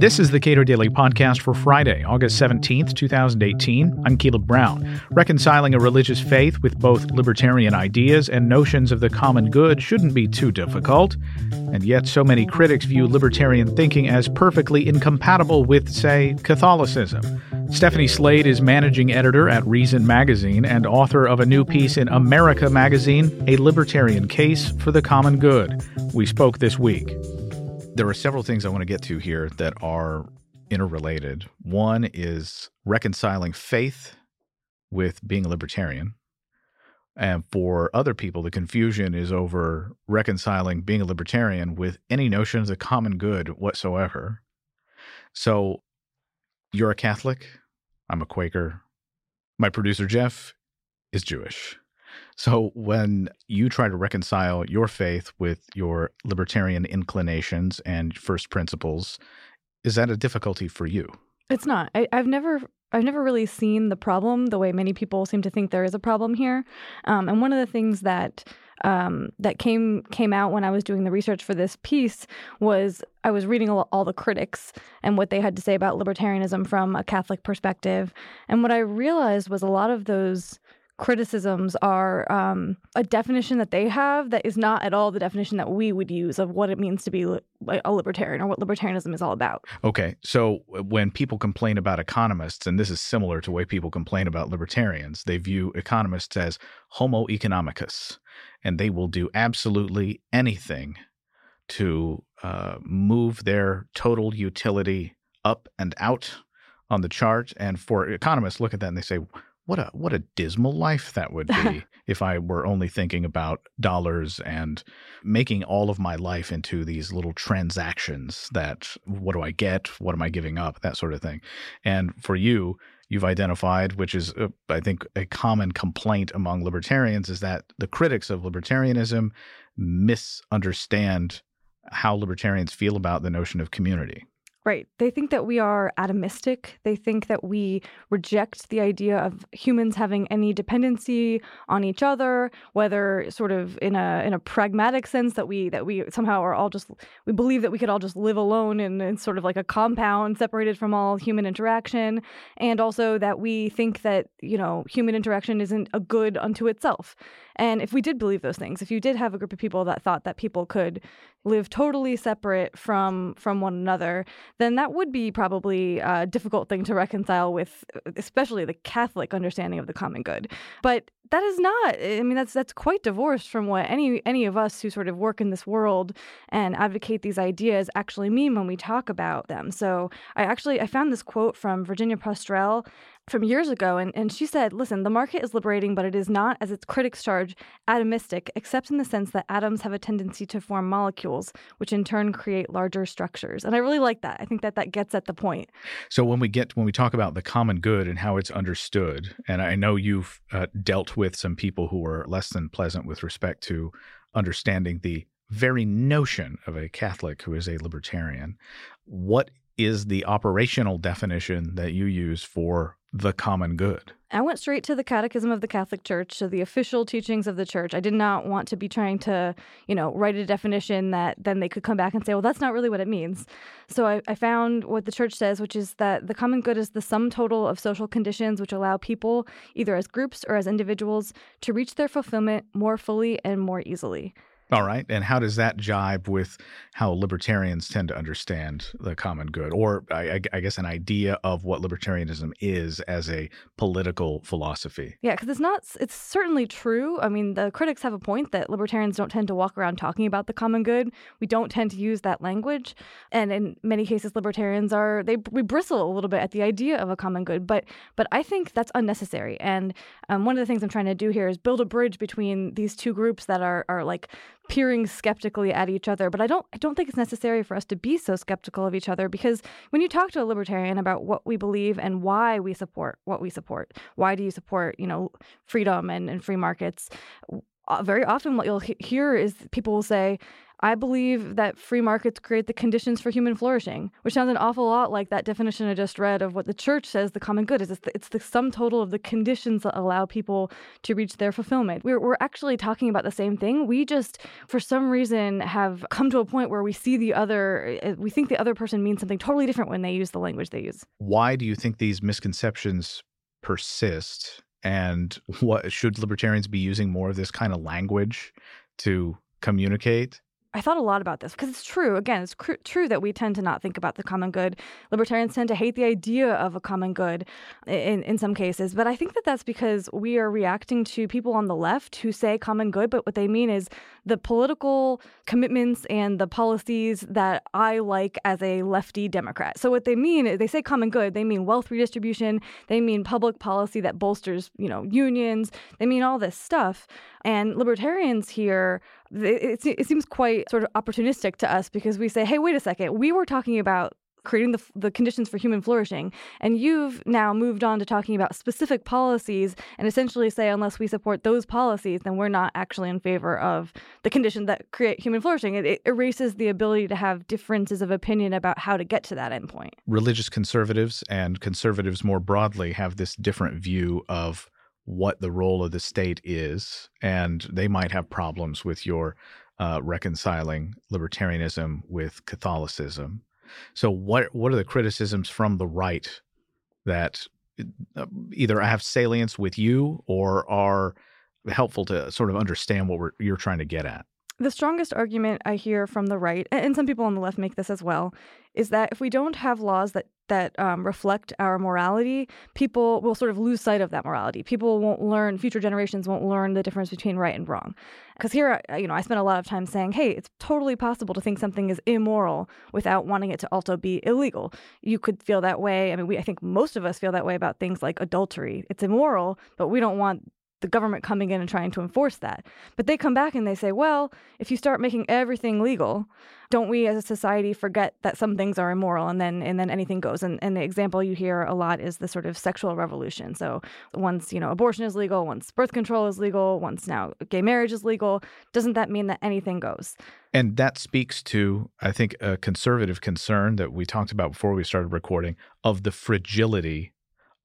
This is the Cato Daily Podcast for Friday, August 17th, 2018. I'm Caleb Brown. Reconciling a religious faith with both libertarian ideas and notions of the common good shouldn't be too difficult. And yet, so many critics view libertarian thinking as perfectly incompatible with, say, Catholicism. Stephanie Slade is managing editor at Reason Magazine and author of a new piece in America Magazine, A Libertarian Case for the Common Good. We spoke this week there are several things I want to get to here that are interrelated. One is reconciling faith with being a libertarian. And for other people, the confusion is over reconciling being a libertarian with any notion of the common good whatsoever. So you're a Catholic. I'm a Quaker. My producer, Jeff, is Jewish. So, when you try to reconcile your faith with your libertarian inclinations and first principles, is that a difficulty for you? It's not. I, have never, I've never really seen the problem the way many people seem to think there is a problem here. Um, and one of the things that um, that came came out when I was doing the research for this piece was I was reading all, the critics and what they had to say about libertarianism from a Catholic perspective, and what I realized was a lot of those criticisms are um, a definition that they have that is not at all the definition that we would use of what it means to be a libertarian or what libertarianism is all about. Okay. So when people complain about economists, and this is similar to the way people complain about libertarians, they view economists as homo economicus, and they will do absolutely anything to uh, move their total utility up and out on the chart. And for economists, look at that and they say, what a what a dismal life that would be if I were only thinking about dollars and making all of my life into these little transactions that what do I get, what am I giving up, that sort of thing. And for you, you've identified, which is uh, I think a common complaint among libertarians, is that the critics of libertarianism misunderstand how libertarians feel about the notion of community. Right. They think that we are atomistic. They think that we reject the idea of humans having any dependency on each other, whether sort of in a in a pragmatic sense that we that we somehow are all just we believe that we could all just live alone in, in sort of like a compound separated from all human interaction, and also that we think that you know human interaction isn't a good unto itself. And if we did believe those things, if you did have a group of people that thought that people could live totally separate from from one another, then that would be probably a difficult thing to reconcile with, especially the Catholic understanding of the common good. But that is not. I mean, that's that's quite divorced from what any any of us who sort of work in this world and advocate these ideas actually mean when we talk about them. So I actually I found this quote from Virginia Postrel from years ago, and, and she said, Listen, the market is liberating, but it is not, as its critics charge, atomistic, except in the sense that atoms have a tendency to form molecules, which in turn create larger structures. And I really like that. I think that that gets at the point. So when we get when we talk about the common good and how it's understood, and I know you've uh, dealt with some people who are less than pleasant with respect to understanding the very notion of a Catholic who is a libertarian. What is the operational definition that you use for the common good? I went straight to the Catechism of the Catholic Church, so the official teachings of the church. I did not want to be trying to, you know, write a definition that then they could come back and say, well, that's not really what it means. So I, I found what the church says, which is that the common good is the sum total of social conditions which allow people, either as groups or as individuals, to reach their fulfillment more fully and more easily. All right. And how does that jibe with how libertarians tend to understand the common good, or I, I guess an idea of what libertarianism is as a political philosophy? Yeah, because it's not, it's certainly true. I mean, the critics have a point that libertarians don't tend to walk around talking about the common good. We don't tend to use that language. And in many cases, libertarians are, they, we bristle a little bit at the idea of a common good. But, but I think that's unnecessary. And um, one of the things I'm trying to do here is build a bridge between these two groups that are, are like, peering skeptically at each other. But I don't I don't think it's necessary for us to be so skeptical of each other because when you talk to a libertarian about what we believe and why we support what we support, why do you support, you know, freedom and, and free markets? Uh, very often what you'll he- hear is people will say, I believe that free markets create the conditions for human flourishing, which sounds an awful lot like that definition I just read of what the church says the common good is. It's the, it's the sum total of the conditions that allow people to reach their fulfillment. We're, we're actually talking about the same thing. We just, for some reason, have come to a point where we see the other, eh, we think the other person means something totally different when they use the language they use. Why do you think these misconceptions persist? And what should libertarians be using more of this kind of language to communicate? I thought a lot about this because it's true. Again, it's cr- true that we tend to not think about the common good. Libertarians tend to hate the idea of a common good in, in some cases. But I think that that's because we are reacting to people on the left who say common good, but what they mean is the political commitments and the policies that I like as a lefty Democrat. So what they mean is they say common good, they mean wealth redistribution, they mean public policy that bolsters, you know, unions, they mean all this stuff. And libertarians here, it, it, it seems quite sort of opportunistic to us because we say, hey, wait a second, we were talking about creating the, the conditions for human flourishing. And you've now moved on to talking about specific policies and essentially say, unless we support those policies, then we're not actually in favor of the conditions that create human flourishing. It, it erases the ability to have differences of opinion about how to get to that endpoint. Religious conservatives and conservatives more broadly have this different view of what the role of the state is, and they might have problems with your uh, reconciling libertarianism with Catholicism. So, what what are the criticisms from the right that uh, either have salience with you or are helpful to sort of understand what you're trying to get at? The strongest argument I hear from the right, and some people on the left make this as well, is that if we don't have laws that that um, reflect our morality, people will sort of lose sight of that morality. People won't learn, future generations won't learn the difference between right and wrong. Because here, you know, I spend a lot of time saying, hey, it's totally possible to think something is immoral without wanting it to also be illegal. You could feel that way. I mean, we, I think most of us feel that way about things like adultery. It's immoral, but we don't want the government coming in and trying to enforce that. But they come back and they say, well, if you start making everything legal, don't we as a society forget that some things are immoral and then and then anything goes? And, and the example you hear a lot is the sort of sexual revolution. So once, you know, abortion is legal, once birth control is legal, once now gay marriage is legal, doesn't that mean that anything goes? And that speaks to, I think, a conservative concern that we talked about before we started recording of the fragility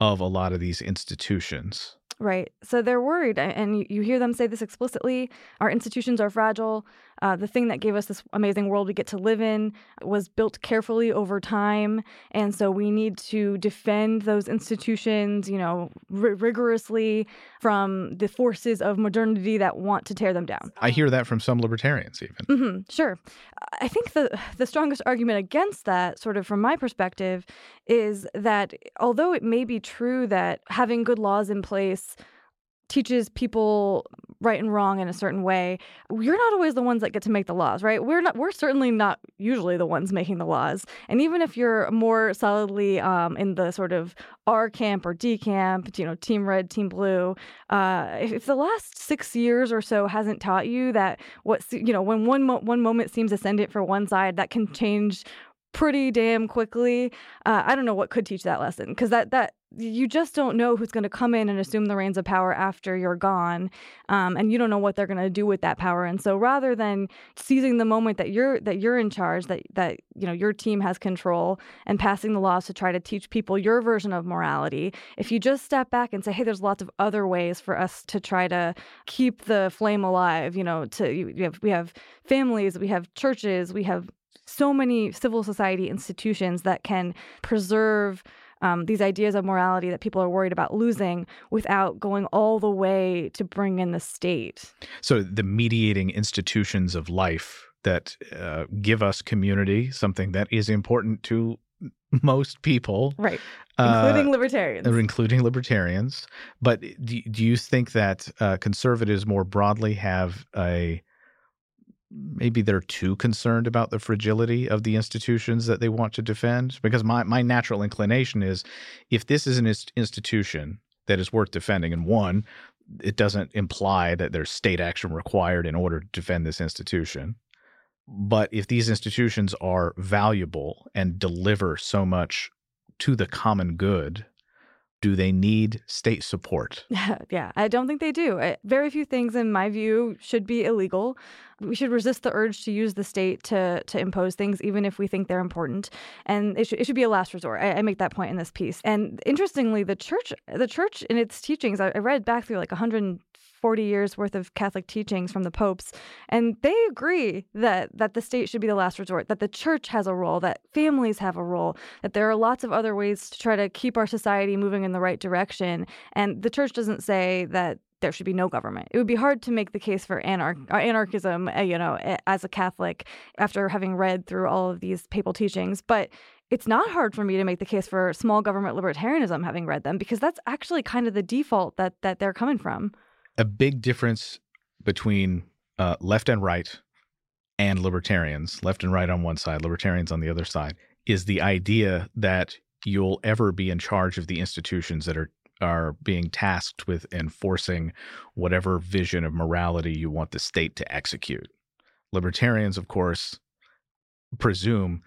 of a lot of these institutions. Right. So they're worried, and you hear them say this explicitly. Our institutions are fragile. Uh, the thing that gave us this amazing world we get to live in was built carefully over time, and so we need to defend those institutions, you know, r- rigorously from the forces of modernity that want to tear them down. I hear that from some libertarians, even. Mm-hmm, sure, I think the the strongest argument against that, sort of from my perspective, is that although it may be true that having good laws in place teaches people right and wrong in a certain way you're not always the ones that get to make the laws right we're not we're certainly not usually the ones making the laws and even if you're more solidly um, in the sort of r camp or d camp you know team red team blue uh, if, if, the last six years or so hasn't taught you that what you know when one mo- one moment seems ascendant for one side that can change pretty damn quickly. Uh, I don't know what could teach that lesson because that that you just don't know who's going to come in and assume the reins of power after you're gone, um, and you don't know what they're going to do with that power. And so, rather than seizing the moment that you're that you're in charge, that that you know your team has control, and passing the laws to try to teach people your version of morality, if you just step back and say, "Hey, there's lots of other ways for us to try to keep the flame alive," you know, to you have we have families, we have churches, we have so many civil society institutions that can preserve um, these ideas of morality that people are worried about losing without going all the way to bring in the state. So, the mediating institutions of life that uh, give us community, something that is important to most people. Right. Including uh, libertarians. Including libertarians. But do, do you think that uh, conservatives more broadly have a maybe they're too concerned about the fragility of the institutions that they want to defend? Because my, my natural inclination is if this is an institution that is worth defending and one it doesn't imply that there's state action required in order to defend this institution. But if these institutions are valuable and deliver so much to the common good do they need state support? yeah, I don't think they do. Uh, very few things, in my view, should be illegal. We should resist the urge to use the state to to impose things, even if we think they're important. And it should, it should be a last resort. I, I make that point in this piece. And interestingly, the church, the church in its teachings, I, I read back through like 100 40 years worth of Catholic teachings from the popes, and they agree that that the state should be the last resort, that the church has a role, that families have a role, that there are lots of other ways to try to keep our society moving in the right direction. And the church doesn't say that there should be no government. It would be hard to make the case for anarch- uh, anarchism, uh, you know, as a Catholic after having read through all of these papal teachings, but it's not hard for me to make the case for small government libertarianism having read them because that's actually kind of the default that that they're coming from a big difference between uh, left and right and libertarians, left and right on one side, libertarians on the other side, is the idea that you'll ever be in charge of the institutions that are are being tasked with enforcing whatever vision of morality you want the state to execute. Libertarians, of course, presume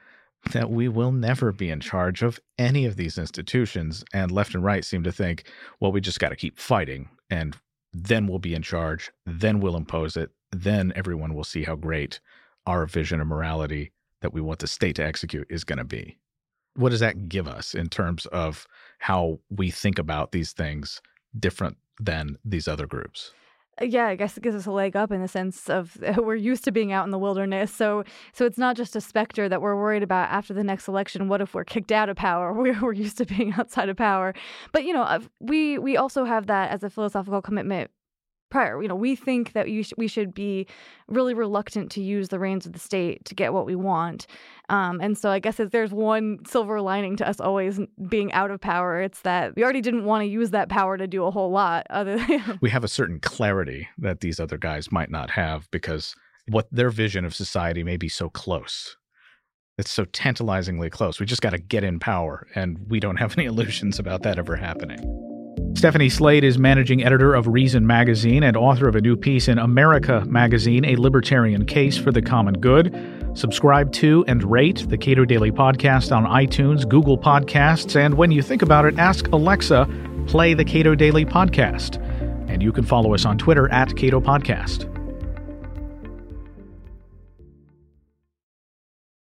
that we will never be in charge of any of these institutions. And left and right seem to think, well, we just got to keep fighting and then we'll be in charge, then we'll impose it, then everyone will see how great our vision of morality that we want the state to execute is going to be. What does that give us in terms of how we think about these things different than these other groups? Uh, yeah, I guess it gives us a leg up in the sense of we're used to being out in the wilderness. So so it's not just a specter that we're worried about after the next election. What if we're kicked out of power? We're, we're used to being outside of power. But you know, we we also have that as a philosophical commitment prior. You know, we think that sh- we should be really reluctant to use the reins of the state to get what we want. Um, and so I guess if there's one silver lining to us always being out of power, it's that we already didn't want to use that power to do a whole lot. Other than we have a certain clarity that these other guys might not have because what their vision of society may be so close. It's so tantalizingly close. We just got to get in power, and we don't have any illusions about that ever happening. Stephanie Slade is managing editor of Reason magazine and author of a new piece in America magazine, A Libertarian Case for the Common Good. Subscribe to and rate the Cato Daily Podcast on iTunes, Google Podcasts, and when you think about it, ask Alexa, play the Cato Daily Podcast. And you can follow us on Twitter at Cato Podcast.